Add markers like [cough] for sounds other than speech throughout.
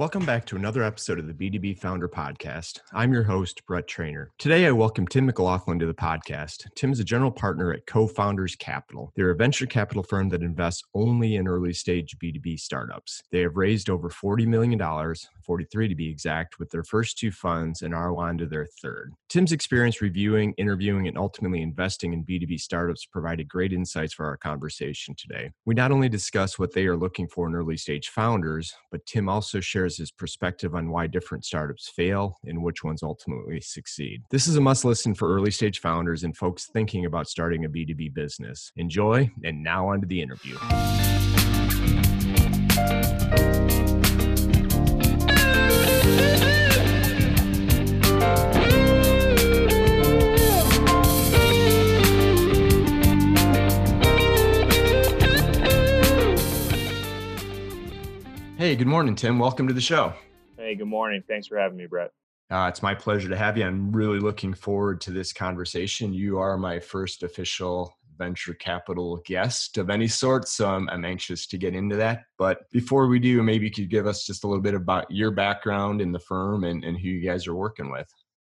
Welcome back to another episode of the B2B Founder Podcast. I'm your host, Brett Trainer. Today, I welcome Tim McLaughlin to the podcast. Tim is a general partner at Co Founders Capital. They're a venture capital firm that invests only in early stage B2B startups. They have raised over $40 million, 43 to be exact, with their first two funds and are on to their third. Tim's experience reviewing, interviewing, and ultimately investing in B2B startups provided great insights for our conversation today. We not only discuss what they are looking for in early stage founders, but Tim also shares his perspective on why different startups fail and which ones ultimately succeed. This is a must listen for early stage founders and folks thinking about starting a B2B business. Enjoy, and now on to the interview. Good morning, Tim. Welcome to the show. Hey, good morning. Thanks for having me, Brett. Uh, it's my pleasure to have you. I'm really looking forward to this conversation. You are my first official venture capital guest of any sort, so I'm, I'm anxious to get into that. But before we do, maybe you could give us just a little bit about your background in the firm and, and who you guys are working with.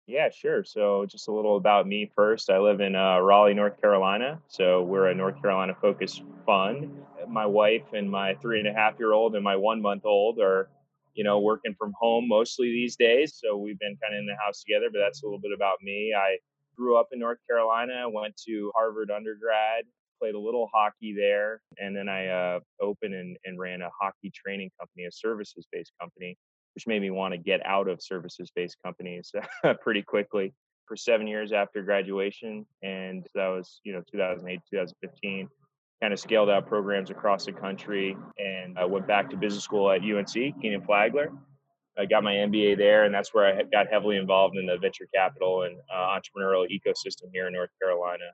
Yeah, sure. So, just a little about me first. I live in uh, Raleigh, North Carolina. So, we're a North Carolina focused fund. My wife and my three and a half year old and my one month old are, you know, working from home mostly these days. So, we've been kind of in the house together, but that's a little bit about me. I grew up in North Carolina, went to Harvard undergrad, played a little hockey there, and then I uh, opened and, and ran a hockey training company, a services based company which made me want to get out of services based companies [laughs] pretty quickly for seven years after graduation. And that was, you know, 2008, 2015. Kind of scaled out programs across the country and I went back to business school at UNC, Kenan Flagler. I got my MBA there, and that's where I got heavily involved in the venture capital and uh, entrepreneurial ecosystem here in North Carolina.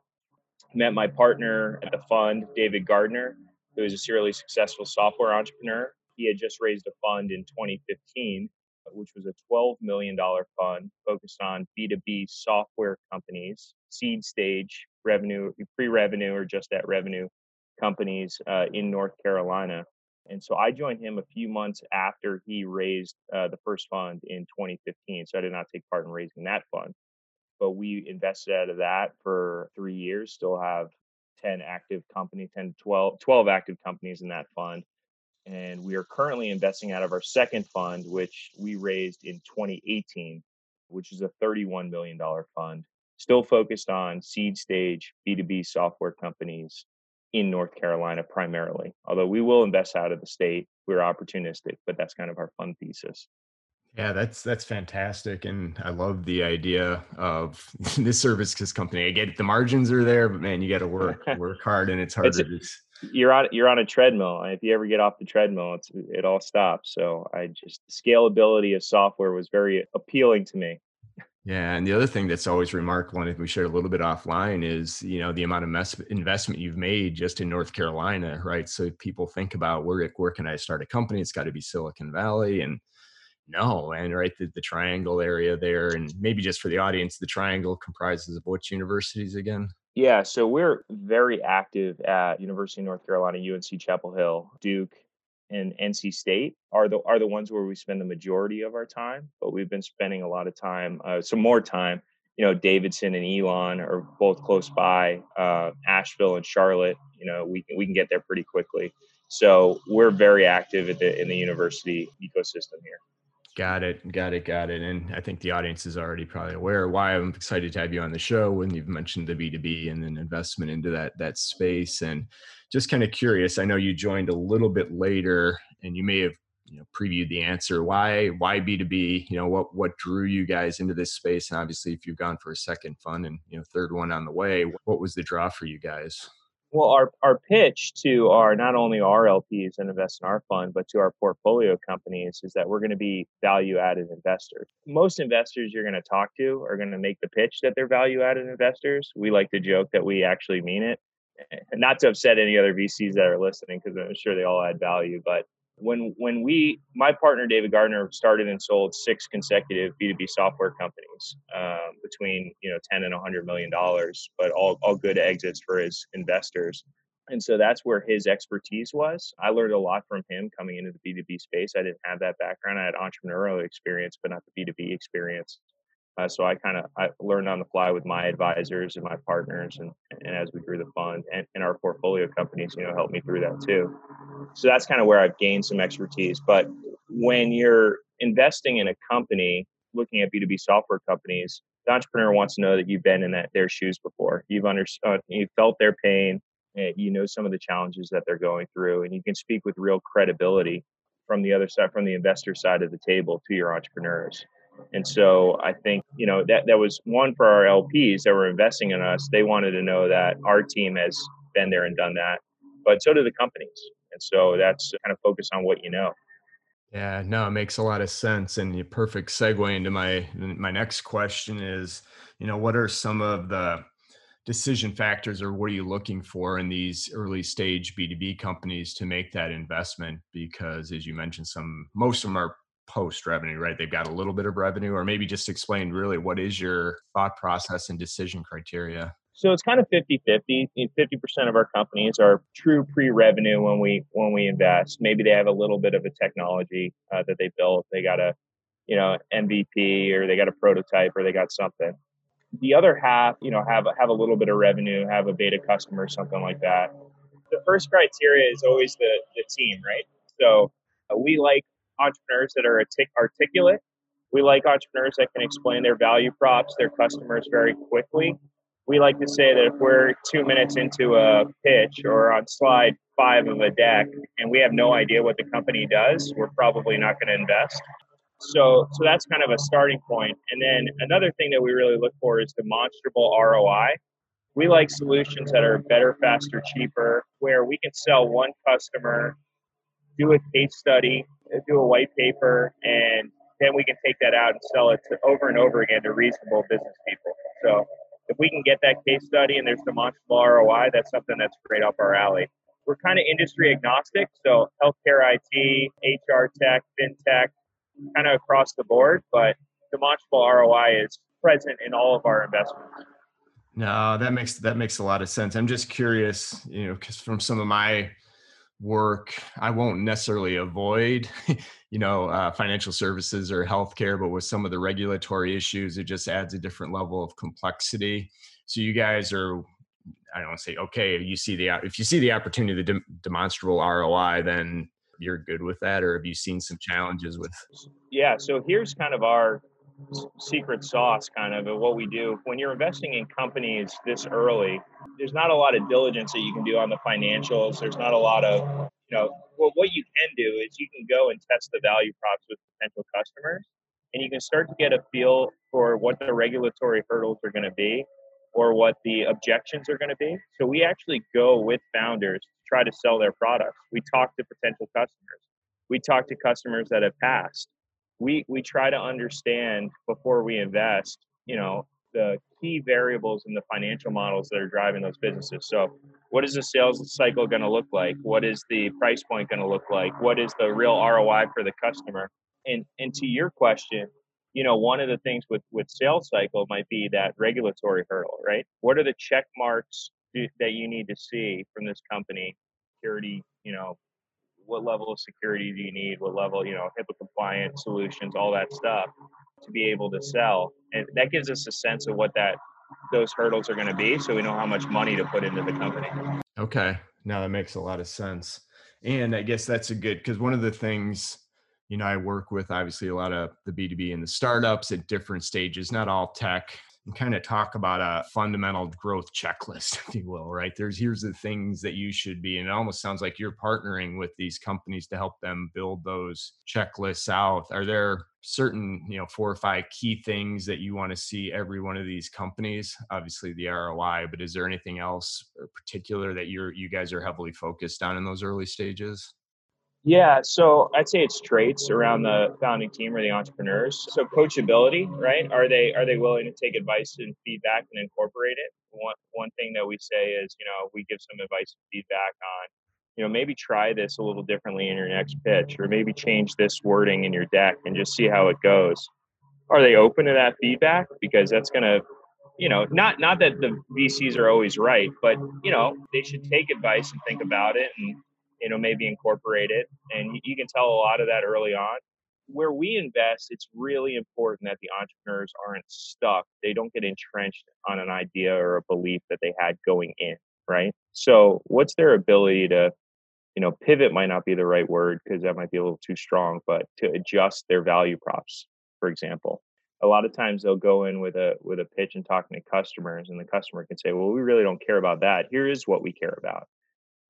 Met my partner at the fund, David Gardner, who is a serially successful software entrepreneur he had just raised a fund in 2015, which was a $12 million fund focused on B2B software companies, seed stage revenue, pre revenue, or just at revenue companies uh, in North Carolina. And so I joined him a few months after he raised uh, the first fund in 2015. So I did not take part in raising that fund, but we invested out of that for three years, still have 10 active companies, 10 to 12, 12 active companies in that fund and we are currently investing out of our second fund, which we raised in 2018, which is a $31 million fund, still focused on seed stage B2B software companies in North Carolina primarily. Although we will invest out of the state, we're opportunistic, but that's kind of our fund thesis. Yeah, that's that's fantastic, and I love the idea of [laughs] this services company. I get it, the margins are there, but man, you got to work [laughs] work hard, and it's harder. It's you're on you're on a treadmill. If you ever get off the treadmill, it's it all stops. So I just scalability of software was very appealing to me. Yeah, and the other thing that's always remarkable, and if we share a little bit offline, is you know the amount of mess, investment you've made just in North Carolina, right? So people think about where where can I start a company? It's got to be Silicon Valley, and no, and right the, the Triangle area there, and maybe just for the audience, the Triangle comprises of which universities again? Yeah, so we're very active at University of North Carolina, UNC Chapel Hill, Duke, and NC State are the are the ones where we spend the majority of our time. But we've been spending a lot of time, uh, some more time. You know, Davidson and Elon are both close by. Uh, Asheville and Charlotte, you know, we we can get there pretty quickly. So we're very active at the in the university ecosystem here. Got it. Got it. Got it. And I think the audience is already probably aware why I'm excited to have you on the show when you've mentioned the B2B and then investment into that that space. And just kind of curious, I know you joined a little bit later and you may have you know previewed the answer. Why why B2B? You know, what what drew you guys into this space? And obviously if you've gone for a second fund and you know third one on the way, what was the draw for you guys? Well, our, our pitch to our not only our LPs and invest in our fund, but to our portfolio companies is that we're going to be value added investors. Most investors you're going to talk to are going to make the pitch that they're value added investors. We like to joke that we actually mean it. Eh, not to upset any other VCs that are listening, because I'm sure they all add value, but when when we my partner David Gardner started and sold six consecutive B2B software companies um, between you know 10 and 100 million dollars, but all all good exits for his investors. And so that's where his expertise was. I learned a lot from him coming into the B2B space. I didn't have that background. I had entrepreneurial experience, but not the B2B experience. Uh, so I kind of I learned on the fly with my advisors and my partners, and, and as we grew the fund and, and our portfolio companies, you know, helped me through that too. So that's kind of where I've gained some expertise. But when you're investing in a company, looking at B2B software companies, the entrepreneur wants to know that you've been in that their shoes before. You've under, uh, you've felt their pain. You know some of the challenges that they're going through, and you can speak with real credibility from the other side, from the investor side of the table to your entrepreneurs. And so I think, you know, that, that was one for our LPs that were investing in us. They wanted to know that our team has been there and done that, but so do the companies. And so that's kind of focus on what you know. Yeah, no, it makes a lot of sense. And the perfect segue into my my next question is, you know, what are some of the decision factors or what are you looking for in these early stage B2B companies to make that investment? Because as you mentioned, some most of them are post revenue, right? They've got a little bit of revenue, or maybe just explain really what is your thought process and decision criteria? So it's kind of 50 50. 50% of our companies are true pre revenue when we when we invest. Maybe they have a little bit of a technology uh, that they built. They got a you know MVP or they got a prototype or they got something. The other half, you know, have have a little bit of revenue, have a beta customer, something like that. The first criteria is always the the team, right? So uh, we like entrepreneurs that are mm-hmm. articulate. We like entrepreneurs that can explain their value props, their customers very quickly. We like to say that if we're two minutes into a pitch or on slide five of a deck and we have no idea what the company does, we're probably not going to invest. So, so that's kind of a starting point. And then another thing that we really look for is demonstrable ROI. We like solutions that are better, faster, cheaper, where we can sell one customer, do a case study, uh, do a white paper, and then we can take that out and sell it to, over and over again to reasonable business people. So if we can get that case study and there's demonstrable ROI, that's something that's great up our alley. We're kind of industry agnostic, so healthcare IT, HR tech, fintech, kind of across the board, but demonstrable ROI is present in all of our investments. No, that makes that makes a lot of sense. I'm just curious, you know, because from some of my work i won't necessarily avoid [laughs] you know uh, financial services or healthcare but with some of the regulatory issues it just adds a different level of complexity. So you guys are i don't want to say okay you see the if you see the opportunity the de- demonstrable roi then you're good with that or have you seen some challenges with yeah so here's kind of our secret sauce kind of of what we do. When you're investing in companies this early there's not a lot of diligence that you can do on the financials. There's not a lot of you know well, what you can do is you can go and test the value props with potential customers and you can start to get a feel for what the regulatory hurdles are going to be or what the objections are going to be. So we actually go with founders to try to sell their products. We talk to potential customers. We talk to customers that have passed we we try to understand before we invest you know the key variables in the financial models that are driving those businesses. So what is the sales cycle going to look like? What is the price point going to look like? What is the real roi for the customer? And and to your question you know one of the things with with sales cycle might be that regulatory hurdle right? What are the check marks that you need to see from this company security you know what level of security do you need, what level, you know, HIPAA compliant solutions, all that stuff to be able to sell. And that gives us a sense of what that those hurdles are going to be so we know how much money to put into the company. Okay. Now that makes a lot of sense. And I guess that's a good because one of the things, you know, I work with obviously a lot of the B2B and the startups at different stages, not all tech, and kind of talk about a fundamental growth checklist, [laughs] if you will, right? There's here's the things that you should be. And it almost sounds like you're partnering with these companies to help them build those checklists out. Are there certain, you know, four or five key things that you want to see every one of these companies? Obviously the ROI, but is there anything else uh, particular that you're you guys are heavily focused on in those early stages? Yeah, so I'd say it's traits around the founding team or the entrepreneurs. So coachability, right? Are they are they willing to take advice and feedback and incorporate it? One one thing that we say is, you know, we give some advice and feedback on, you know, maybe try this a little differently in your next pitch, or maybe change this wording in your deck and just see how it goes. Are they open to that feedback? Because that's gonna you know, not not that the VCs are always right, but you know, they should take advice and think about it and you know maybe incorporate it. And you can tell a lot of that early on. Where we invest, it's really important that the entrepreneurs aren't stuck. They don't get entrenched on an idea or a belief that they had going in, right? So, what's their ability to you know, pivot might not be the right word because that might be a little too strong, but to adjust their value props, for example. A lot of times they'll go in with a with a pitch and talking to customers, and the customer can say, "Well, we really don't care about that. Here is what we care about."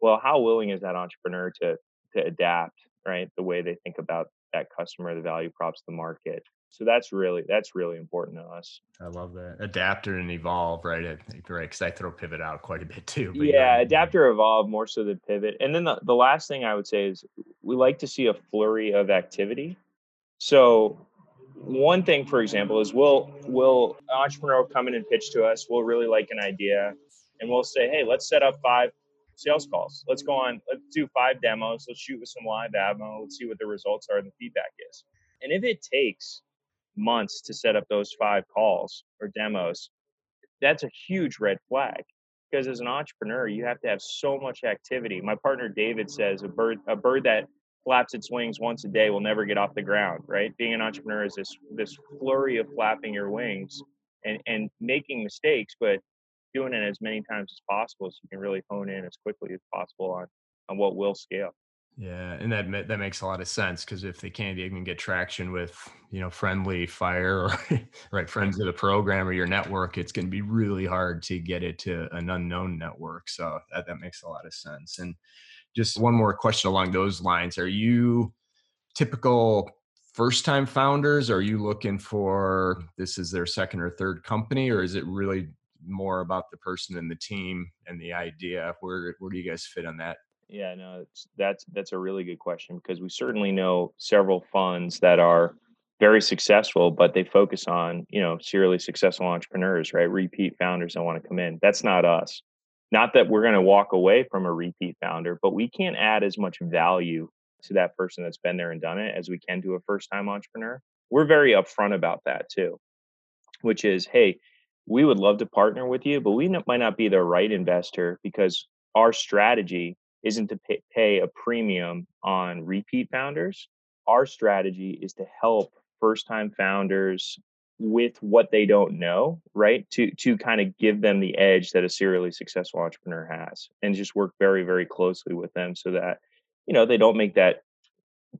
Well, how willing is that entrepreneur to to adapt, right? The way they think about that customer, the value props, the market, so that's really that's really important to us. I love that adapter and evolve, right? I think right because I throw pivot out quite a bit too. yeah, adapter evolve more so than pivot. And then the, the last thing I would say is we like to see a flurry of activity. So one thing, for example, is we'll we'll entrepreneur will come in and pitch to us. We'll really like an idea, and we'll say, hey, let's set up five sales calls. Let's go on. Let's do five demos. Let's shoot with some live ammo. Let's see what the results are and the feedback is. And if it takes months to set up those five calls or demos, that's a huge red flag. Because as an entrepreneur, you have to have so much activity. My partner David says a bird a bird that flaps its wings once a day will never get off the ground, right? Being an entrepreneur is this this flurry of flapping your wings and, and making mistakes, but doing it as many times as possible so you can really hone in as quickly as possible on, on what will scale. Yeah, and that that makes a lot of sense because if they can't even get traction with you know friendly fire or [laughs] right friends of the program or your network, it's going to be really hard to get it to an unknown network. So that that makes a lot of sense. And just one more question along those lines: Are you typical first time founders? Are you looking for this is their second or third company, or is it really more about the person and the team and the idea? Where where do you guys fit on that yeah, no, that's that's a really good question because we certainly know several funds that are very successful, but they focus on you know serially successful entrepreneurs, right? Repeat founders that want to come in. That's not us. Not that we're going to walk away from a repeat founder, but we can't add as much value to that person that's been there and done it as we can to a first time entrepreneur. We're very upfront about that too, which is, hey, we would love to partner with you, but we might not be the right investor because our strategy isn't to pay, pay a premium on repeat founders. Our strategy is to help first time founders with what they don't know, right? To to kind of give them the edge that a serially successful entrepreneur has and just work very very closely with them so that you know they don't make that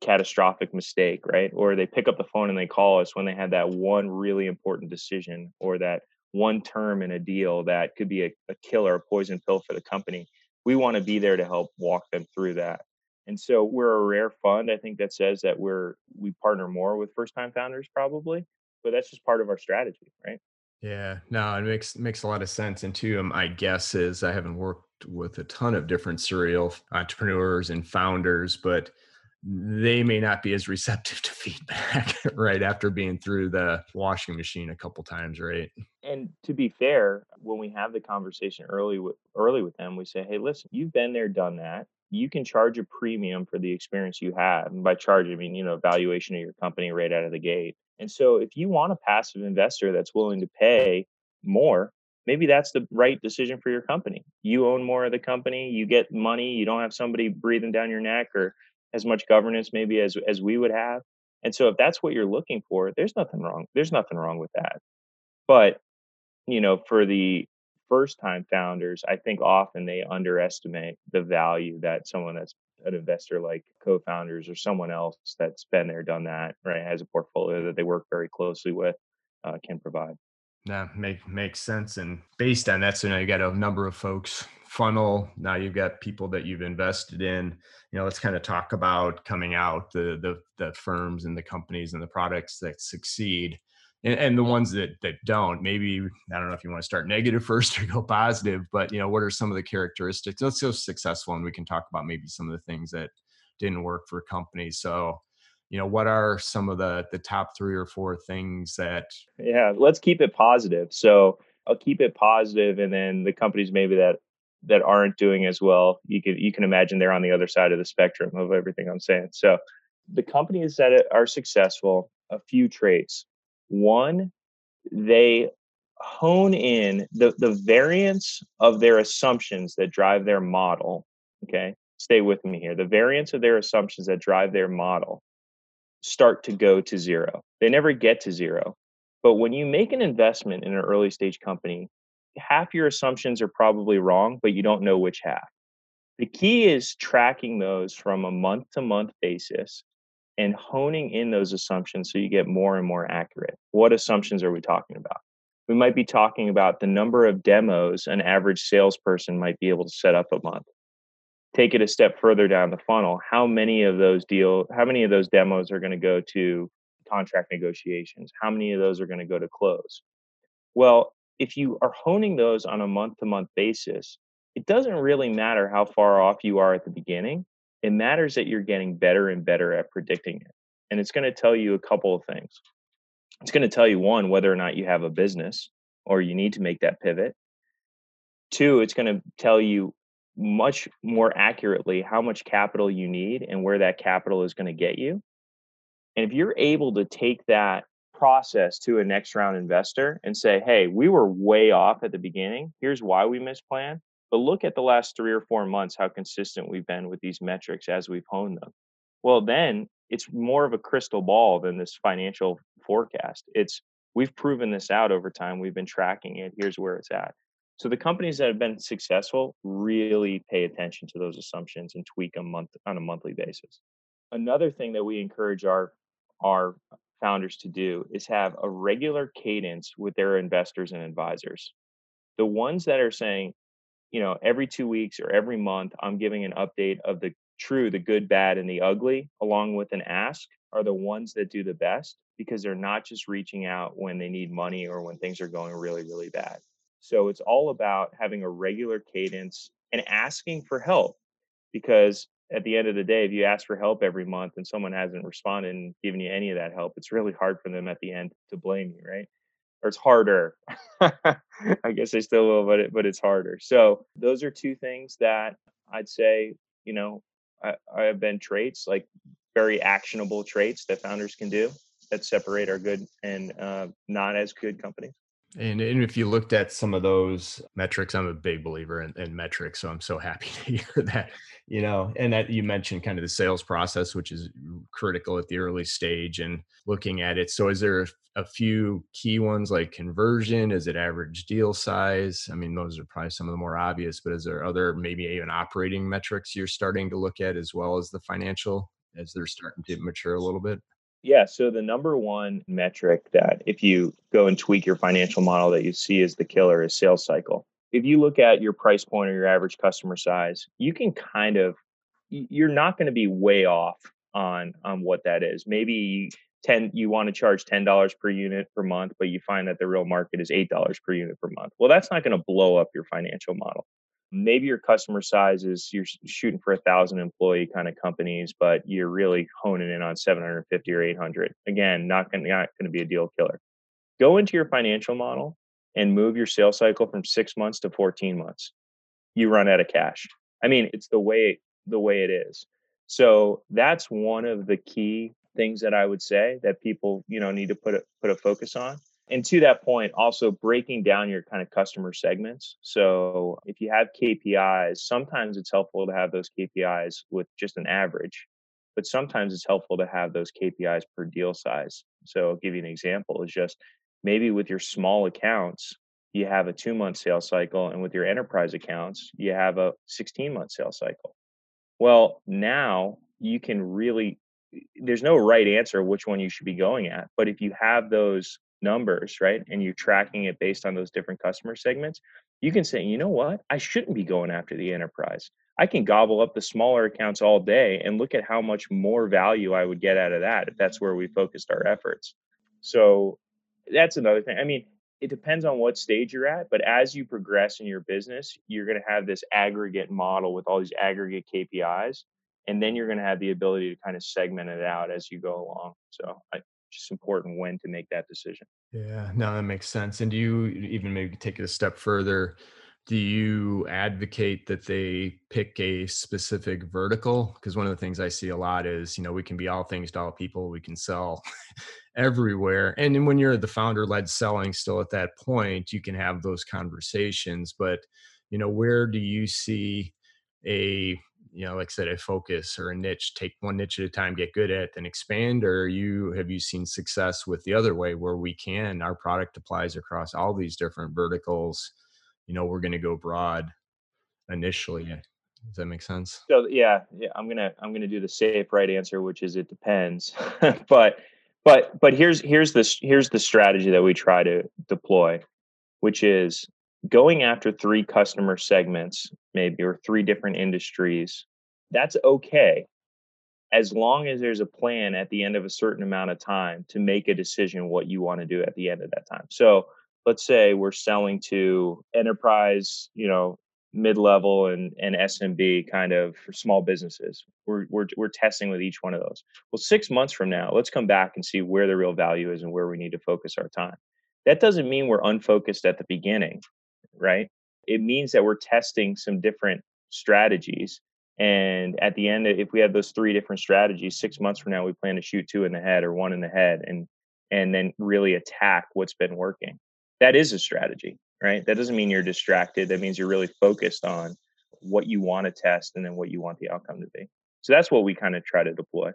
catastrophic mistake, right? Or they pick up the phone and they call us when they had that one really important decision or that one term in a deal that could be a, a killer, a poison pill for the company we want to be there to help walk them through that. And so we're a rare fund, I think that says that we're we partner more with first time founders probably, but that's just part of our strategy, right? Yeah, no, it makes makes a lot of sense. And two, um, my guess is I haven't worked with a ton of different serial entrepreneurs and founders, but they may not be as receptive to [laughs] feedback right after being through the washing machine a couple times right? And to be fair when we have the conversation early with early with them we say hey listen you've been there done that. You can charge a premium for the experience you have and by charge i mean you know valuation of your company right out of the gate. And so if you want a passive investor that's willing to pay more maybe that's the right decision for your company. You own more of the company you get money you don't have somebody breathing down your neck or as much governance maybe as as we would have. And so if that's what you're looking for, there's nothing wrong. There's nothing wrong with that. But you know, for the first time founders, I think often they underestimate the value that someone that's an investor like co-founders or someone else that's been there, done that, right, has a portfolio that they work very closely with, uh, can provide. Yeah, make makes sense. And based on that, so now you got a number of folks funnel. Now you've got people that you've invested in. You know, let's kind of talk about coming out the the the firms and the companies and the products that succeed. And, and the ones that that don't maybe i don't know if you want to start negative [laughs] first or go positive but you know what are some of the characteristics let's go successful and we can talk about maybe some of the things that didn't work for companies so you know what are some of the the top three or four things that yeah let's keep it positive so i'll keep it positive and then the companies maybe that that aren't doing as well you can you can imagine they're on the other side of the spectrum of everything i'm saying so the companies that are successful a few traits one they hone in the, the variance of their assumptions that drive their model. Okay, stay with me here. The variance of their assumptions that drive their model start to go to zero. They never get to zero. But when you make an investment in an early stage company, half your assumptions are probably wrong, but you don't know which half. The key is tracking those from a month to month basis and honing in those assumptions so you get more and more accurate. What assumptions are we talking about? We might be talking about the number of demos an average salesperson might be able to set up a month. Take it a step further down the funnel. How many of those deal how many of those demos are going to go to contract negotiations? How many of those are going to go to close? Well, if you are honing those on a month to month basis, it doesn't really matter how far off you are at the beginning. It matters that you're getting better and better at predicting it. And it's going to tell you a couple of things. It's going to tell you one, whether or not you have a business or you need to make that pivot. Two, it's going to tell you much more accurately how much capital you need and where that capital is going to get you. And if you're able to take that process to a next round investor and say, hey, we were way off at the beginning. Here's why we misplan. But look at the last three or four months, how consistent we've been with these metrics as we've honed them. Well, then it's more of a crystal ball than this financial forecast. It's we've proven this out over time. We've been tracking it. Here's where it's at. So the companies that have been successful really pay attention to those assumptions and tweak them month on a monthly basis. Another thing that we encourage our our founders to do is have a regular cadence with their investors and advisors. The ones that are saying, you know, every two weeks or every month, I'm giving an update of the true, the good, bad, and the ugly, along with an ask, are the ones that do the best because they're not just reaching out when they need money or when things are going really, really bad. So it's all about having a regular cadence and asking for help because at the end of the day, if you ask for help every month and someone hasn't responded and given you any of that help, it's really hard for them at the end to blame you, right? or it's harder. [laughs] I guess they still will, but it, but it's harder. So those are two things that I'd say, you know, I, I have been traits like very actionable traits that founders can do that separate our good and uh, not as good companies. And, and if you looked at some of those metrics, I'm a big believer in, in metrics, so I'm so happy [laughs] to hear that. You know, and that you mentioned kind of the sales process, which is critical at the early stage, and looking at it. So, is there a few key ones like conversion? Is it average deal size? I mean, those are probably some of the more obvious, but is there other maybe even operating metrics you're starting to look at as well as the financial as they're starting to mature a little bit? Yeah. So the number one metric that if you go and tweak your financial model that you see as the killer is sales cycle. If you look at your price point or your average customer size, you can kind of you're not going to be way off on on what that is. Maybe 10 you want to charge $10 per unit per month, but you find that the real market is $8 per unit per month. Well, that's not going to blow up your financial model maybe your customer size is you're shooting for a thousand employee kind of companies, but you're really honing in on 750 or 800. Again, not going not going to be a deal killer. Go into your financial model and move your sales cycle from six months to 14 months. You run out of cash. I mean, it's the way the way it is. So that's one of the key things that I would say that people you know need to put a put a focus on and to that point also breaking down your kind of customer segments. So if you have kpis sometimes it's helpful to have those kpis with just an average but sometimes it's helpful to have those kpis per deal size. So i'll give you an example is just maybe with your small accounts you have a two month sales cycle and with your enterprise accounts you have a 16 month sales cycle. Well now you can really there's no right answer which one you should be going at but if you have those numbers, right? And you're tracking it based on those different customer segments, you can say, you know what? I shouldn't be going after the enterprise. I can gobble up the smaller accounts all day and look at how much more value I would get out of that if that's mm-hmm. where we focused our efforts. So that's another thing. I mean, it depends on what stage you're at, but as you progress in your business, you're going to have this aggregate model with all these aggregate KPIs. And then you're going to have the ability to kind of segment it out as you go along. So I, just important when to make that decision. Yeah, no, that makes sense. And do you even maybe take it a step further do you advocate that they pick a specific vertical because one of the things i see a lot is you know we can be all things to all people we can sell [laughs] everywhere and then when you're the founder led selling still at that point you can have those conversations but you know where do you see a you know like i said a focus or a niche take one niche at a time get good at then expand or you have you seen success with the other way where we can our product applies across all these different verticals you know we're going to go broad initially does that make sense? So yeah yeah i'm gonna i'm gonna do the safe right answer which is it depends. [laughs] But but but here's here's this here's the strategy that we try to deploy which is going after three customer segments maybe or three different industries that's okay as long as there's a plan at the end of a certain amount of time to make a decision what you want to do at the end of that time so let's say we're selling to enterprise, you know, mid-level and, and SMB kind of for small businesses. We're, we're, we're testing with each one of those. Well, six months from now, let's come back and see where the real value is and where we need to focus our time. That doesn't mean we're unfocused at the beginning, right? It means that we're testing some different strategies. And at the end, if we have those three different strategies, six months from now, we plan to shoot two in the head or one in the head and and then really attack what's been working that is a strategy, right? That doesn't mean you're distracted. That means you're really focused on what you want to test and then what you want the outcome to be. So that's what we kind of try to deploy.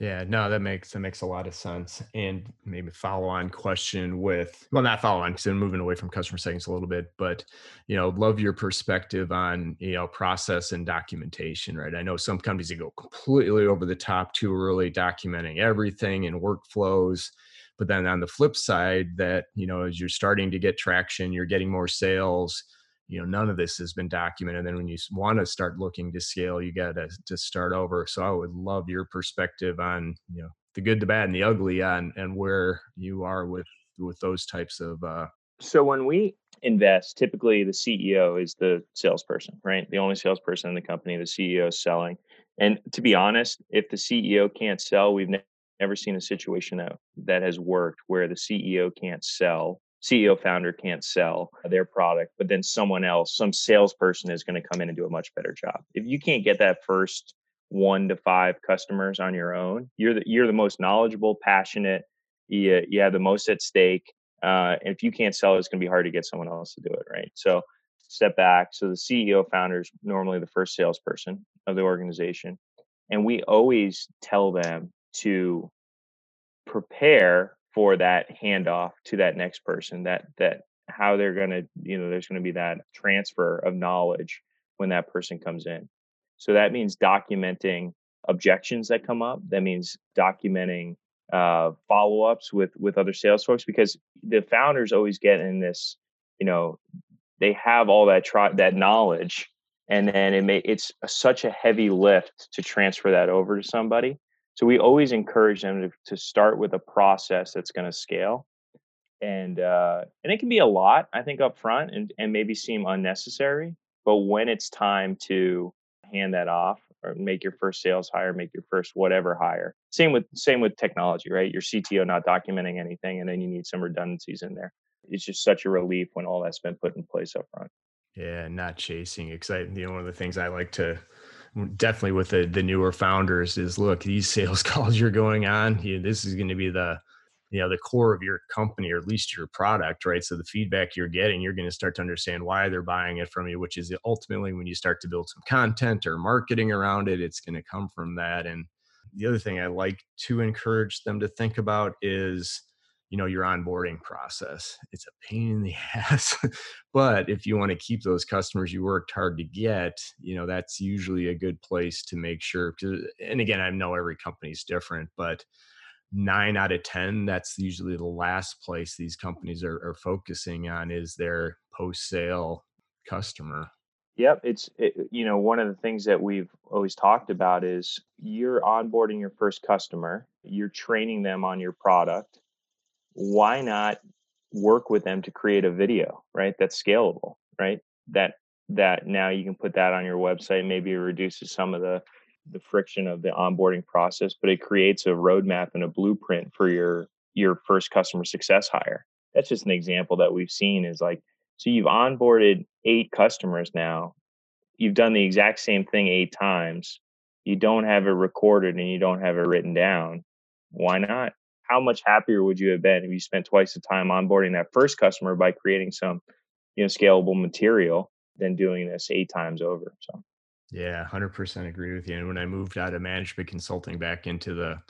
Yeah, no, that makes that makes a lot of sense. And maybe follow on question with well, not follow on because I'm moving away from customer settings a little bit, but you know, love your perspective on you know process and documentation, right? I know some companies that go completely over the top too early, documenting everything and workflows but then on the flip side that you know as you're starting to get traction you're getting more sales you know none of this has been documented and then when you want to start looking to scale you got to to start over. So i would love your perspective on you know the good the bad and the ugly on and where you are with with those types of uh so when we invest typically the ceo is the salesperson right? The only salesperson in the company the ceo is selling. And to be honest if the ceo can't sell we've never seen a situation that that has worked where the CEO can't sell, CEO founder can't sell their product, but then someone else, some salesperson is going to come in and do a much better job. If you can't get that first one to five customers on your own, you're the you're the most knowledgeable, passionate, you, you have the most at stake. Uh, and if you can't sell, it's going to be hard to get someone else to do it, right? So step back. So the CEO founder is normally the first salesperson of the organization. And we always tell them to prepare for that handoff to that next person that that how they're going to you know there's going to be that transfer of knowledge when that person comes in. So that means documenting objections that come up that means documenting uh, follow-ups with with other sales folks because the founders always get in this you know they have all that that knowledge and then it may it's such a heavy lift to transfer that over to somebody so we always encourage them to, to start with a process that's going to scale. And uh, and it can be a lot, I think, up front and, and maybe seem unnecessary. But when it's time to hand that off or make your first sales hire, make your first whatever hire. Same with same with technology, right? Your CTO not documenting anything and then you need some redundancies in there. It's just such a relief when all that's been put in place up front. Yeah, not chasing. Exciting. You know, one of the things I like to definitely with the, the newer founders is look these sales [laughs] calls you're going on you, this is going to be the you know the core of your company or at least your product right? So the feedback you're getting you're going to start to understand why they're buying it from you which is ultimately when you start to build some content or marketing around it it's going to come from that. And the other thing i like to encourage them to think about is you know your onboarding process. It's a pain in the [laughs] ass but if you want to keep those customers you worked hard to get you know that's usually a good place to make sure and again i know every company is different but nine out of ten that's usually the last place these companies are, are focusing on is their post sale customer. Yep, it's it, you know one of the things that we've always talked about is you're onboarding your first customer, you're training them on your product, why not work with them to create a video, right? That's scalable, right? That that now you can put that on your website. Maybe it reduces some of the the friction of the onboarding process, but it creates a roadmap and a blueprint for your your first customer success hire. That's just an example that we've seen is like So you've onboarded eight customers now. You've done the exact same thing eight times. You don't have it recorded and you don't have it written down. Why not? How much happier would you have been if you spent twice the time onboarding that first customer by creating some, you know, scalable material than doing this eight times over? So yeah, 100% agree with you. And when I moved out of management consulting back into the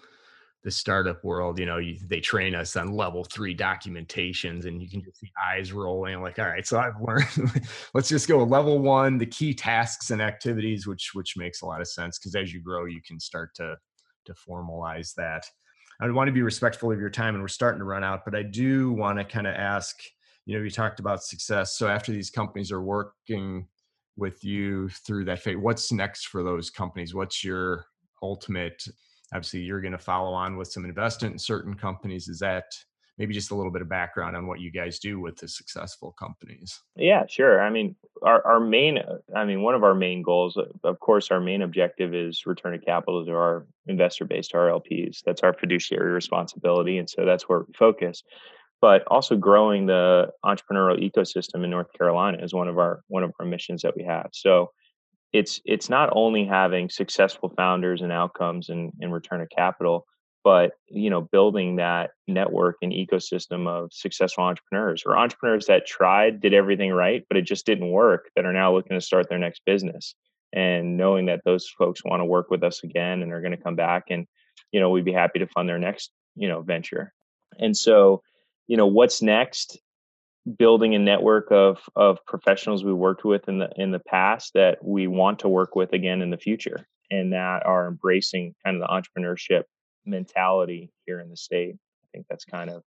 the startup world, you know, you, they train us on level three documentations and you can just see eyes rolling like, all right, so I've learned, [laughs] let's just go level one, the key tasks and activities, which, which makes a lot of sense. Cause as you grow, you can start to, to formalize that. I want to be respectful of your time and we're starting to run out, but I do want to kind of ask, you know, you talked about success. So after these companies are working with you through that phase, what's next for those companies? What's your ultimate obviously you're going to follow on with some investment in certain companies is that maybe just a little bit of background on what you guys do with the successful companies. Yeah sure. I mean our, our main i mean one of our main goals of course our main objective is return of capital to our investor base to our lps that's our fiduciary responsibility and so that's where we focus. But also growing the entrepreneurial ecosystem in north carolina is one of our one of our missions that we have. So it's it's not only having successful founders and outcomes and, and return of capital but you know building that network and ecosystem of successful entrepreneurs or entrepreneurs that tried did everything right but it just didn't work that are now looking to start their next business and knowing that those folks want to work with us again and are going to come back and you know we'd be happy to fund their next you know venture. And so you know what's next? Building a network of of professionals we worked with in the in the past that we want to work with again in the future and that are embracing kind of the entrepreneurship mentality here in the state. I think that's kind of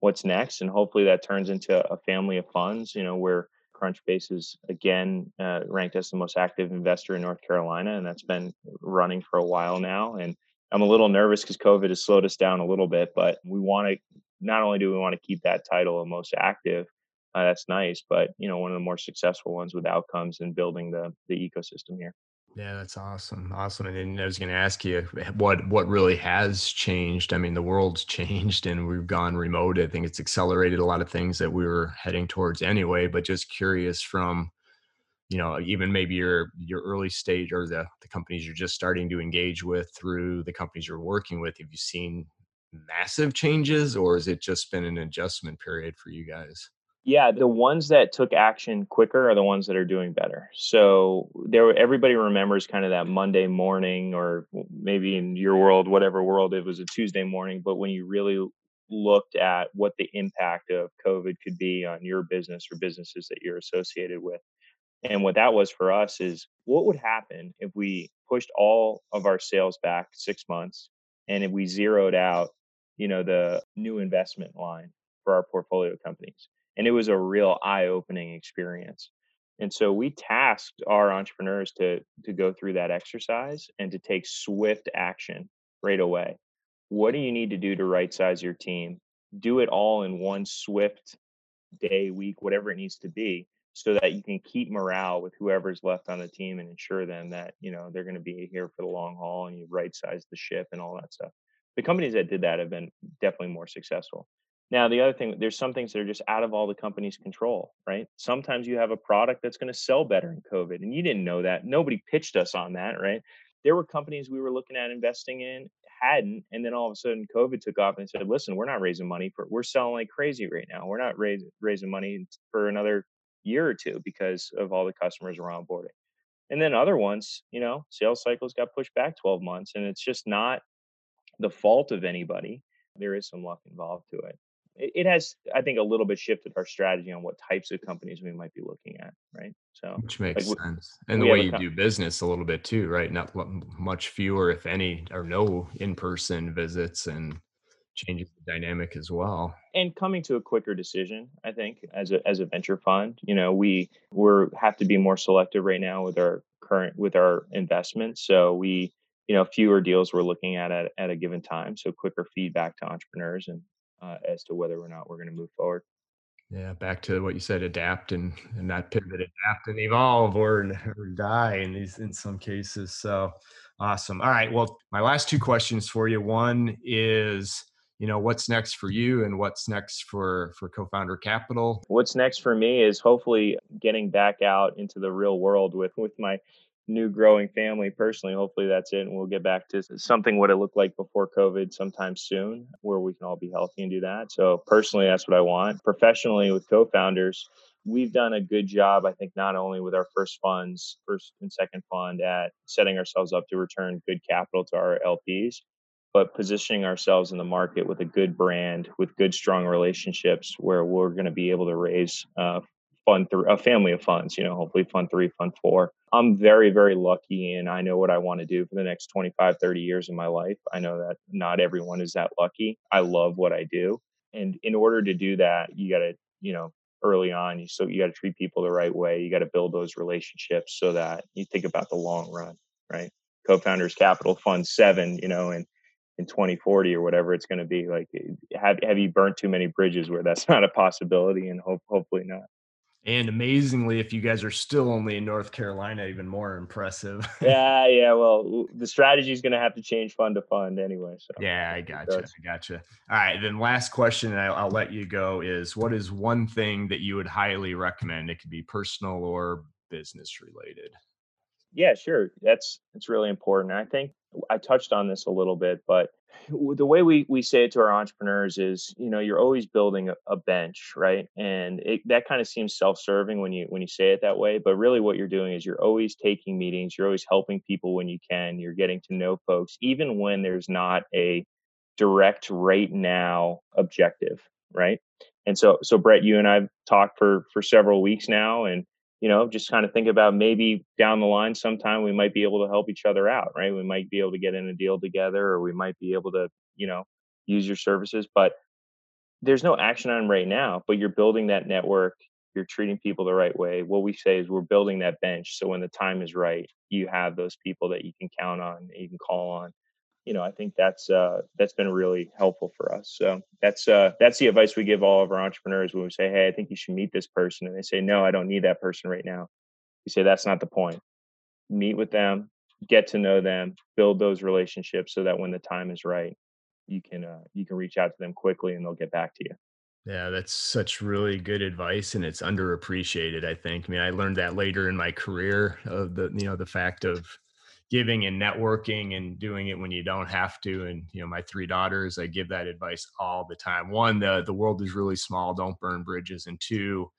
what's next and hopefully that turns into a family of funds, you know, where Crunchbase is again uh, ranked as the most active investor in North Carolina and that's been running for a while now and I'm a little nervous because COVID has slowed us down a little bit, but we want to not only do we want to keep that title of most active, uh, that's nice. But you know, one of the more successful ones with outcomes and building the the ecosystem here. Yeah, that's awesome. Awesome. And I was going to ask you what what really has changed. I mean, the world's [laughs] changed and we've gone remote. I think it's accelerated a lot of things that we were heading towards anyway, but just curious from you know, even maybe your your early stage or the the companies you're just starting to engage with through the companies you're working with, have you seen massive changes or has it just been an adjustment period for you guys? Yeah, the ones that took action quicker are the ones that are doing better. So there, everybody remembers kind of that Monday morning, or maybe in your world, whatever world, it was a Tuesday morning. But when you really looked at what the impact of COVID could be on your business or businesses that you're associated with, and what that was for us is what would happen if we pushed all of our sales back six months, and if we zeroed out, you know, the new investment line for our portfolio companies and it was a real eye-opening experience. And so we tasked our entrepreneurs to to go through that exercise and to take swift action right away. What do you need to do to right size your team? Do it all in one swift day week whatever it needs to be so that you can keep morale with whoever's left on the team and ensure them that you know they're going to be here for the long haul and you right size the ship and all that stuff. The companies that did that have been definitely more successful now, the other thing, there's some things that are just out of all the company's control, right? Sometimes you have a product that's going to sell better in COVID, and you didn't know that. Nobody pitched us on that, right? There were companies we were looking at investing in hadn't, and then all of a sudden COVID took off and said, "Listen, we're not raising money for. We're selling like crazy right now. We're not raising raising money for another year or two because of all the customers we're onboarding." And then other ones, you know, sales cycles got pushed back 12 months, and it's just not the fault of anybody. There is some luck involved to it it has i think a little bit shifted our strategy on what types of companies we might be looking at right? So which makes like, sense and the way you com- do business a little bit too right? Not much fewer if any or no in-person visits and changes the dynamic as well. And coming to a quicker decision i think as a as a venture fund you know we we're have to be more selective right now with our current with our investments. So we you know fewer deals we're looking at, at at a given time so quicker feedback to entrepreneurs and uh, as to whether or not we're going to move forward. Yeah, back to what you said, adapt and, and not pivot, adapt and evolve or, [laughs] or die in these in some cases. So awesome. All right. Well, my last two questions for you. One is you know what's next for you and what's next for for co-founder capital what's next for me is hopefully getting back out into the real world with with my new growing family personally hopefully that's it and we'll get back to something what it looked like before covid sometime soon where we can all be healthy and do that. So personally that's what i want. Professionally with co-founders we've done a good job i think not only with our first funds first and second fund at setting ourselves up to return good capital to our lps but positioning ourselves in the market with a good brand, with good, strong relationships, where we're going to be able to raise uh, fund through a family of funds. You know, hopefully fund three, fund four. I'm very, very lucky, and I know what I want to do for the next 25, 30 years of my life. I know that not everyone is that lucky. I love what I do, and in order to do that, you got to, you know, early on, you so you got to treat people the right way. You got to build those relationships so that you think about the long run, right? Co-founders Capital Fund Seven, you know, and in 2040 or whatever it's going to be like eh, have have you burnt too many bridges where that's [laughs] not a possibility and hope hopefully not and amazingly if you guys are still only in north carolina even more impressive [laughs] yeah yeah well the strategy is going to have to change fund to fund anyway so yeah i gotcha i gotcha all right then last question and I'll, I'll let you go is what is one thing that you would highly recommend it could be personal or business related yeah, sure. That's it's really important. I think I touched on this a little bit, but the way we we say it to our entrepreneurs is, you know, you're always building a, a bench, right? And it, that kind of seems self-serving when you when you say it that way, but really what you're doing is you're always taking meetings, you're always helping people when you can, you're getting to know folks even when there's not a direct right now objective, right? And so so Brett, you and I've talked for for several weeks now and you know, just kind of think about maybe down the line sometime we might be able to help each other out, right? We might be able to get in a deal together or we might be able to, you know, use your services. But there's no action on right now, but you're building that network, you're treating people the right way. What we say is we're building that bench. So when the time is right, you have those people that you can count on, you can call on you know, I think that's uh, that's been really helpful for us. So that's uh, that's the advice we give all of our entrepreneurs when we say, "Hey, I think you should meet this person," and they say, "No, I don't need that person right now." We say that's not the point. Meet with them, get to know them, build those relationships, so that when the time is right, you can uh, you can reach out to them quickly, and they'll get back to you. Yeah, that's such really good advice, and it's underappreciated. I think. I mean, I learned that later in my career of the you know the fact of giving and networking and doing it when you don't have to and you know my three daughters i give that advice all the time. One the the world is really small don't burn bridges and two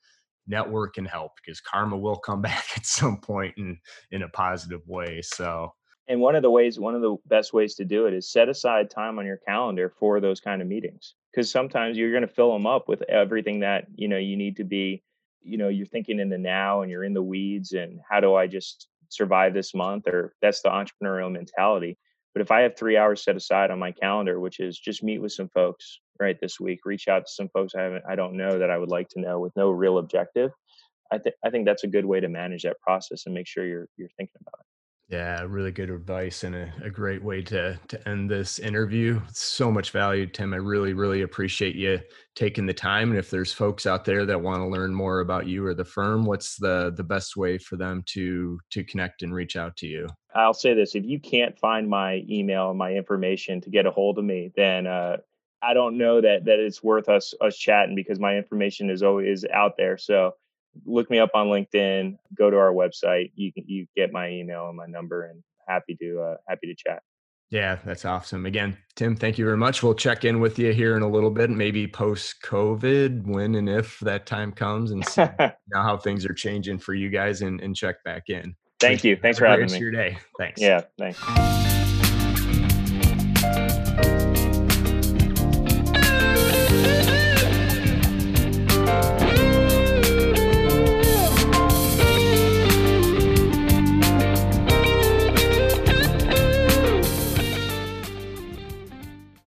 network and help because karma will come [laughs] back at some point in in a positive way so. And one of the ways one of the best ways to do it is set aside time on your calendar for those kind of meetings because sometimes you're going to fill them up with everything that you know you need to be you know you're thinking in the now and you're in the weeds and how do i just survive this month or that's the entrepreneurial mentality. But if i have three hours set aside on my calendar which is just meet with some folks right this week reach out to some folks i haven't i don't know that i would like to know with no real objective i think i think that's a good way to manage that process and make sure you're you're thinking about it yeah, really good advice and a, a, great way to to end this interview. So much value, Tim. I really, really appreciate you taking the time. And if there's folks out there that want to learn more about you or the firm, what's the the best way for them to to connect and reach out to you? I'll say this: if you can't find my email and my information to get a hold of me, then uh, I don't know that that it's worth us us chatting because my information is always out there. So look me up on LinkedIn, go to our website. You can you get my email and my number, and happy to uh, happy to chat. Yeah, that's awesome. Again, Tim, thank you very much. We'll check in with you here in a little bit, maybe post COVID, when and if that time comes, and see [laughs] how things are changing for you guys, and, and check back in. Thank you. Thanks for having me. Your day. Thanks. Yeah. Thanks.